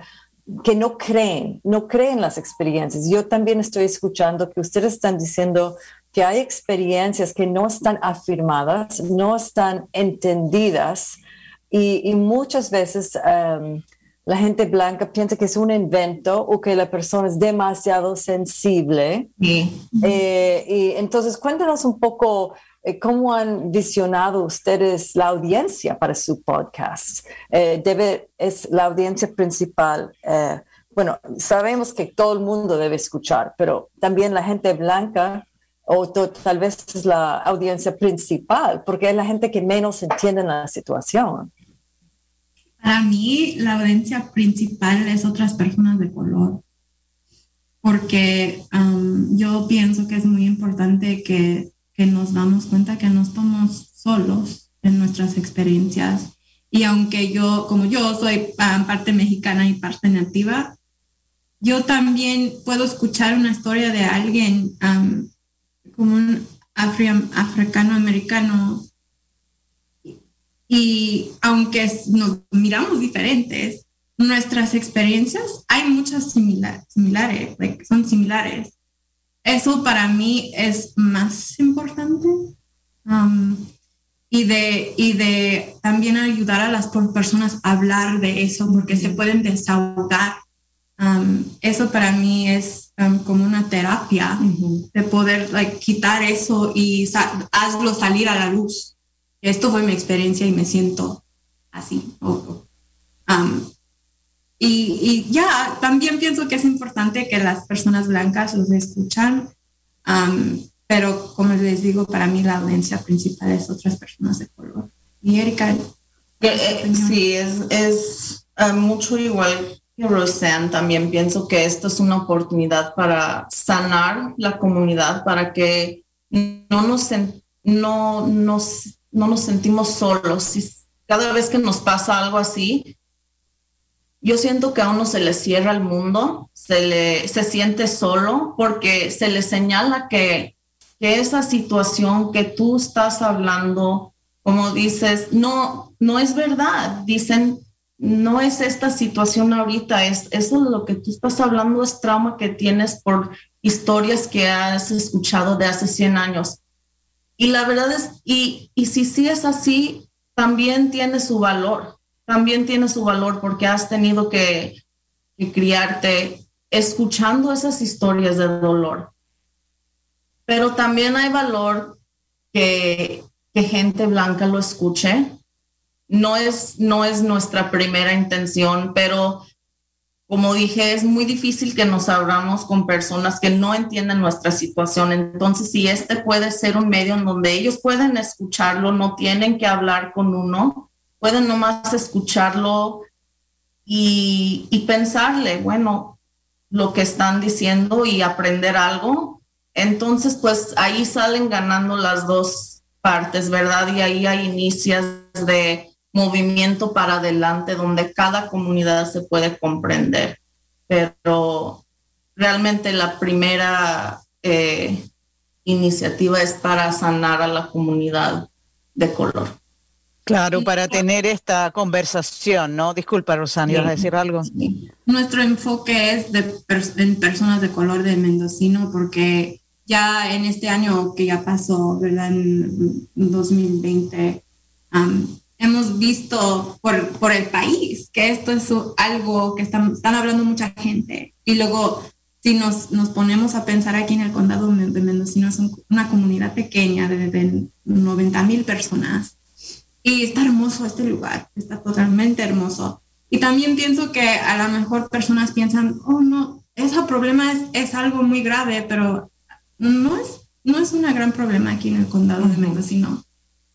que no creen, no creen las experiencias. Yo también estoy escuchando que ustedes están diciendo que hay experiencias que no están afirmadas, no están entendidas y, muchas veces... Um, la gente blanca piensa que es un invento o que la persona es demasiado sensible. Eh, y entonces, cuéntanos un poco eh, cómo han visionado ustedes la audiencia para su podcast. Eh, debe, es la audiencia principal. bueno, sabemos que todo el mundo debe escuchar, pero también la gente blanca o tal vez es la audiencia principal, porque es la gente que menos entiende la situación. Para mí, la audiencia principal es otras personas de color, porque yo pienso que es muy importante que, nos damos cuenta que no estamos solos en nuestras experiencias. Y aunque yo, como yo soy parte mexicana y parte nativa, yo también puedo escuchar una historia de alguien como un africano americano y aunque nos miramos diferentes, nuestras experiencias hay muchas similares, son similares. Eso para mí es más importante y de, y de también ayudar a las personas a hablar de eso porque se pueden desahogar. eso para mí es como una terapia de poder quitar eso y hazlo salir a la luz. Esto fue mi experiencia y me siento así. y, y, ya, también pienso que es importante que las personas blancas los escuchan pero como les digo, para mí la audiencia principal es otras personas de color. Y Erika. Eh, sí, es, es eh, mucho igual que Roseanne. También pienso que esto es una oportunidad para sanar la comunidad, para que no nos, no, nos, no nos sentimos solos. cada vez que nos pasa algo así, yo siento que a uno se le cierra el mundo, se, le, se siente solo porque se le señala que que esa situación que tú estás hablando, como dices, no, no es verdad. Dicen, no es esta situación ahorita, es eso de lo que tú estás hablando es trauma que tienes por historias que has escuchado de hace 100 años. Y la verdad es, y, y si sí es así, también tiene su valor, también tiene su valor porque has tenido que, que criarte escuchando esas historias de dolor pero también hay valor que, gente blanca lo escuche. No es, no es nuestra primera intención, pero como dije, es muy difícil que nos abramos con personas que no entienden nuestra situación. Entonces, si este puede ser un medio en donde ellos pueden escucharlo, no tienen que hablar con uno, pueden nomás escucharlo y, pensarle, bueno, lo que están diciendo y aprender algo, entonces, pues ahí salen ganando las dos partes, ¿verdad? Y ahí hay inicios de movimiento para adelante donde cada comunidad se puede comprender. Pero realmente la primera eh, iniciativa es para sanar a la comunidad de color. Claro, para tener esta conversación, ¿no? Disculpa, Rosana, ¿ibas a decir algo? Nuestro enfoque es de en personas de color de mendocino porque ya en este año que ya pasó, ¿verdad? En 2020, hemos visto por, por, el país que esto es algo que están, están hablando mucha gente. Y luego, si nos, nos, ponemos a pensar aquí en el condado de Mendocino, es una comunidad pequeña de, de 90 mil personas. Y está hermoso este lugar, está totalmente hermoso. Y también pienso que a lo mejor personas piensan, oh no, ese problema es, es algo muy grave, pero no es, no es un gran problema aquí en el condado de Mendocino.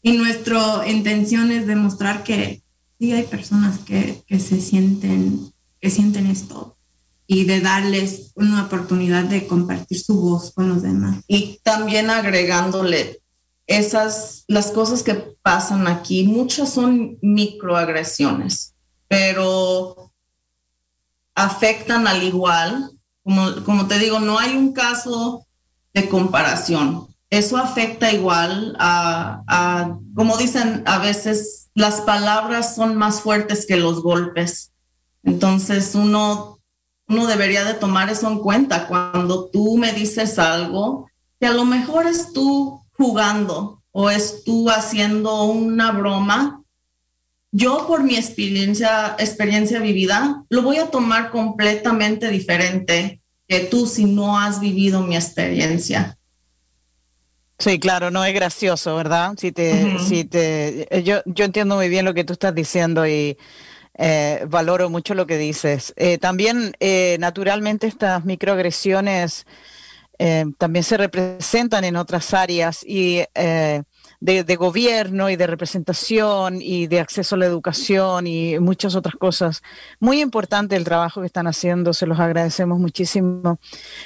Y nuestra intención es demostrar que sí hay personas que, que, se sienten, que sienten esto y de darles una oportunidad de compartir su voz con los demás. Y también agregándole esas, las cosas que pasan aquí, muchas son microagresiones, pero afectan al igual. Como, como te digo, no hay un caso de comparación. Eso afecta igual a, como dicen a veces, las palabras son más fuertes que los golpes. Entonces uno, uno debería de tomar eso en cuenta cuando tú me dices algo que a lo mejor es tú jugando o es tú haciendo una broma. Yo por mi experiencia, experiencia vivida, lo voy a tomar completamente diferente que tú si no has vivido mi experiencia. Sí, claro, no es gracioso, ¿verdad? Si te, si te, eh, yo, yo entiendo muy bien lo que tú estás diciendo y eh, valoro mucho lo que dices. Eh, también, naturalmente, estas microagresiones también se representan en otras áreas y de, gobierno y de representación y de acceso a la educación y muchas otras cosas. Muy importante el trabajo que están haciendo, se los agradecemos muchísimo.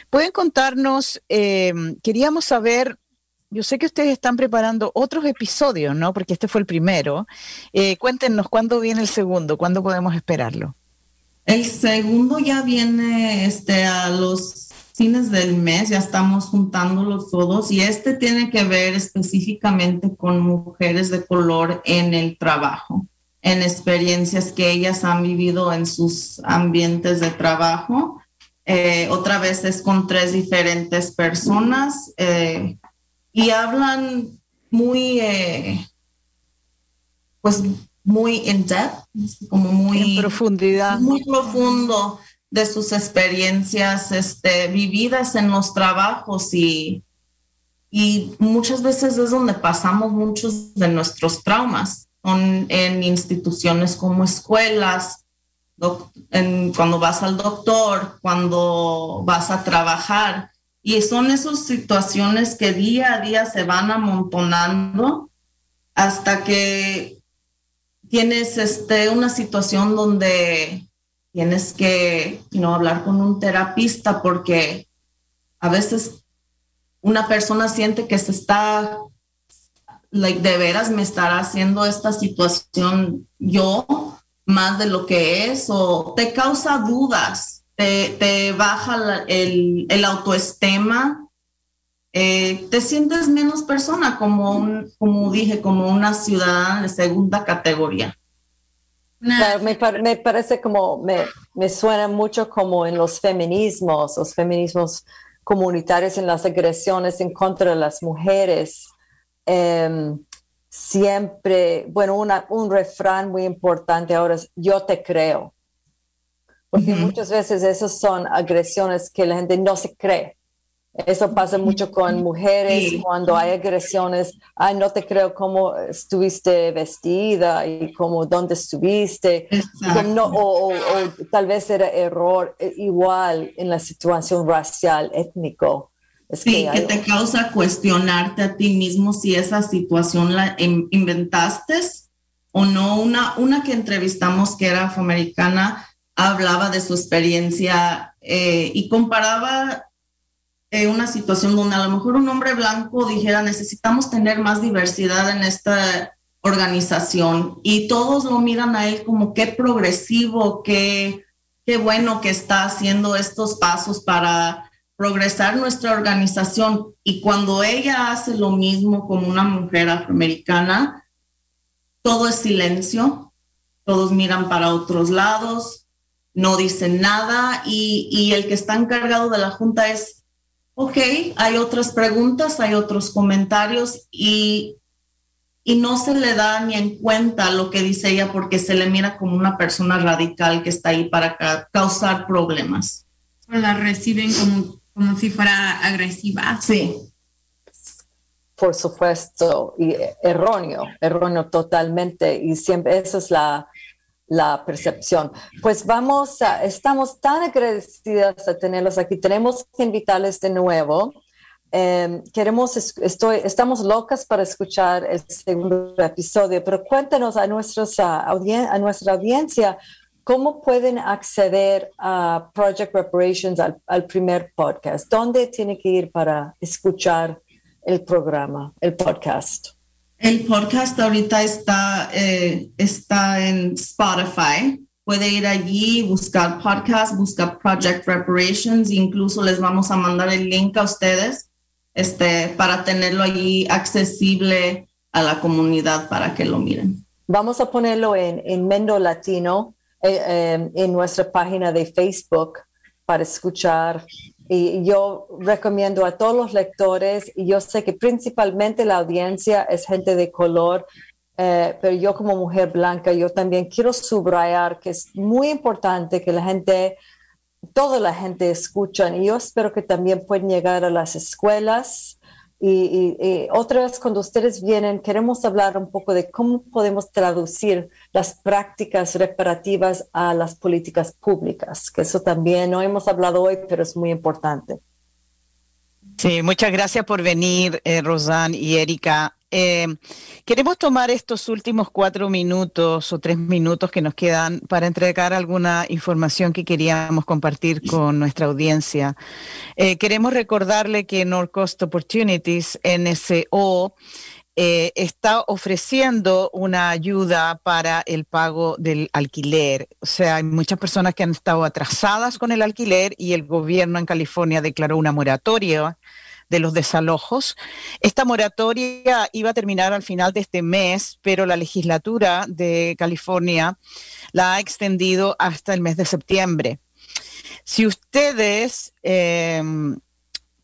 Pueden contarnos, eh, queríamos saber, yo sé que ustedes están preparando otros episodios, ¿no? Porque este fue el primero. Eh, cuéntenos cuándo viene el segundo, cuándo podemos esperarlo. El segundo ya viene este, a los fines del mes, ya estamos juntándolos todos y este tiene que ver específicamente con mujeres de color en el trabajo, en experiencias que ellas han vivido en sus ambientes de trabajo. Eh, otra vez es con tres diferentes personas eh, y hablan muy, eh, pues muy in depth, como muy en profundidad, muy profundo de sus experiencias este, vividas en los trabajos y, y muchas veces es donde pasamos muchos de nuestros traumas, son en instituciones como escuelas, cuando vas al doctor, cuando vas a trabajar. Y son esas situaciones que día a día se van amontonando hasta que tienes este, una situación donde tienes que hablar con un terapista porque a veces una persona siente que se está, like, de veras me estará haciendo esta situación yo más de lo que es o te causa dudas, te, baja el, el autoestima, eh, te sientes menos persona, como, un, como dije, como una ciudadana de segunda categoría. me, parece como, me, me, suena mucho como en los feminismos, los feminismos comunitarios en las agresiones en contra de las mujeres. Em, siempre, bueno, un refrán muy importante ahora es yo te creo. Porque muchas veces esas son agresiones que la gente no se cree. Eso pasa mucho con mujeres cuando hay agresiones. Ay, no te creo cómo estuviste vestida y cómo dónde estuviste. o, tal vez era error eh, igual en la situación racial, étnico sí, que, te causa cuestionarte a ti mismo si esa situación la inventaste o no. Una, una que entrevistamos que era afroamericana hablaba de su experiencia eh, y comparaba eh, una situación donde a lo mejor un hombre blanco dijera necesitamos tener más diversidad en esta organización y todos lo miran a él como qué progresivo, qué, qué bueno que está haciendo estos pasos para progresar nuestra organización y cuando ella hace lo mismo como una mujer afroamericana, todo es silencio, todos miran para otros lados, no dicen nada y, el que está encargado de la junta es, ok, hay otras preguntas, hay otros comentarios y, y no se le da ni en cuenta lo que dice ella porque se le mira como una persona radical que está ahí para causar problemas. La reciben como como si fuera agresiva. Sí. Por supuesto, y erróneo, erróneo totalmente, y siempre esa es la, la percepción. Pues vamos, estamos tan agradecidas a tenerlos aquí, tenemos que invitarles de nuevo. Em, queremos, estoy, estamos locas para escuchar el segundo episodio, pero cuéntanos a, nuestros, a, a nuestra audiencia ¿Cómo pueden acceder a Project Reparations al, primer podcast? ¿Dónde tiene que ir para escuchar el programa, el podcast? El podcast ahorita está, eh, está en Spotify. Puede ir allí, buscar podcast, buscar Project Reparations, incluso les vamos a mandar el link a ustedes este, para tenerlo allí accesible a la comunidad para que lo miren. Vamos a ponerlo en, en Mendo Latino eh, em, en nuestra página de Facebook para escuchar. Y yo recomiendo a todos los lectores, y yo sé que principalmente la audiencia es gente de color, eh, pero yo como mujer blanca, yo también quiero subrayar que es muy importante que la gente, toda la gente escuchen, y yo espero que también puedan llegar a las escuelas, y, otra vez, cuando ustedes vienen, queremos hablar un poco de cómo podemos traducir las prácticas reparativas a las políticas públicas, que eso también no hemos hablado hoy, pero es muy importante. Sí, muchas gracias por venir, eh, y Erika. Eh, queremos tomar estos últimos cuatro minutos o tres minutos que nos quedan para entregar alguna información que queríamos compartir con nuestra audiencia. Eh, queremos recordarle que North Coast Opportunities, NSO, eh, está ofreciendo una ayuda para el pago del alquiler. O sea, hay muchas personas que han estado atrasadas con el alquiler y el gobierno en California declaró una moratoria de los desalojos. Esta moratoria iba a terminar al final de este mes, pero la legislatura de California la ha extendido hasta el mes de septiembre. Si ustedes em,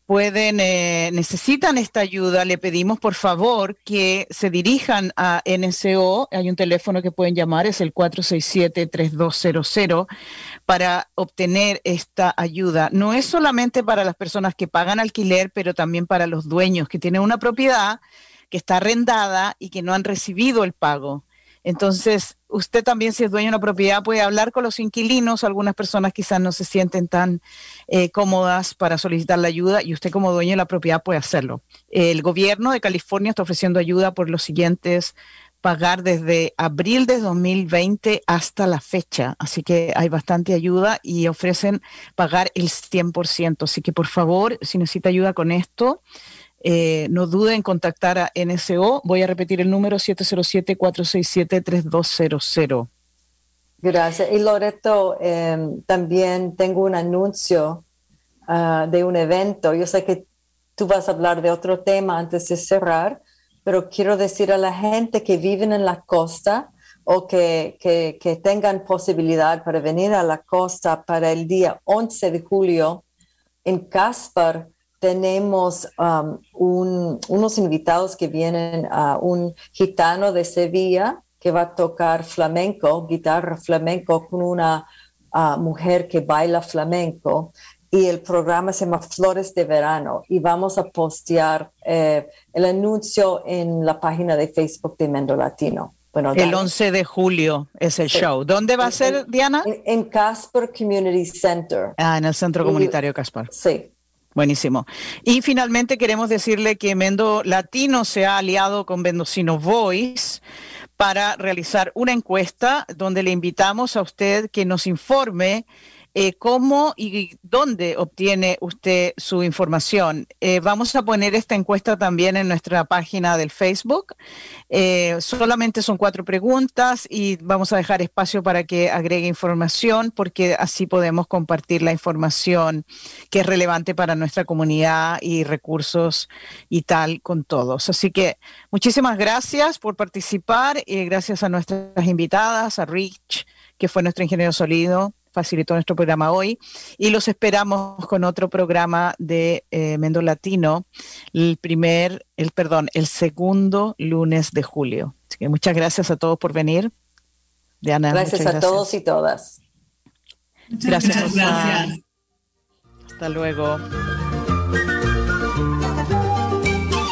pueden, eh, necesitan esta ayuda, le pedimos por favor que se dirijan a NSO. Hay un teléfono que pueden llamar, es el 467-3200, para obtener esta ayuda. No es solamente para las personas que pagan alquiler, pero también para los dueños que tienen una propiedad que está arrendada y que no han recibido el pago. Entonces, usted también, si es dueño de una propiedad, puede hablar con los inquilinos. Algunas personas quizás no se sienten tan eh, cómodas para solicitar la ayuda y usted como dueño de la propiedad puede hacerlo. El gobierno de California está ofreciendo ayuda por los siguientes pagar desde abril de 2020 hasta la fecha. Así que hay bastante ayuda y ofrecen pagar el 100%. Así que por favor, si necesita ayuda con esto, eh, no duden en contactar a NSO. Voy a repetir el número 707-467-3200. Gracias. Y Loreto, em, también tengo un anuncio ah, de un evento. Yo sé que tú vas a hablar de otro tema antes de cerrar, pero quiero decir a la gente que viven en la costa o que, que, que tengan posibilidad para venir a la costa para el día 11 de julio en Caspar tenemos um, unos invitados que vienen a un gitano de Sevilla que va a tocar flamenco, guitarra flamenco con una uh, mujer que baila flamenco y el programa se llama Flores de Verano y vamos a postear eh, el anuncio en la página de Facebook de Mendo Latino. Bueno, el 11 de julio es el show. ¿Dónde va a ser, Diana? En, Casper Community Center. Ah, en el Centro Comunitario Casper. Sí. Buenísimo. Y finalmente queremos decirle que Mendo Latino se ha aliado con Mendocino Voice para realizar una encuesta donde le invitamos a usted que nos informe eh, ¿Cómo y dónde obtiene usted su información? Eh, vamos a poner esta encuesta también en nuestra página del Facebook. Eh, solamente son cuatro preguntas y vamos a dejar espacio para que agregue información porque así podemos compartir la información que es relevante para nuestra comunidad y recursos y tal con todos. Así que muchísimas gracias por participar y gracias a nuestras invitadas, a Rich, que fue nuestro ingeniero sólido facilitó nuestro programa hoy y los esperamos con otro programa de eh, Mendo Latino el primer, el perdón, el segundo lunes de julio. Así que muchas gracias a todos por venir. Diana, gracias a todos y todas. gracias. gracias. Hasta luego.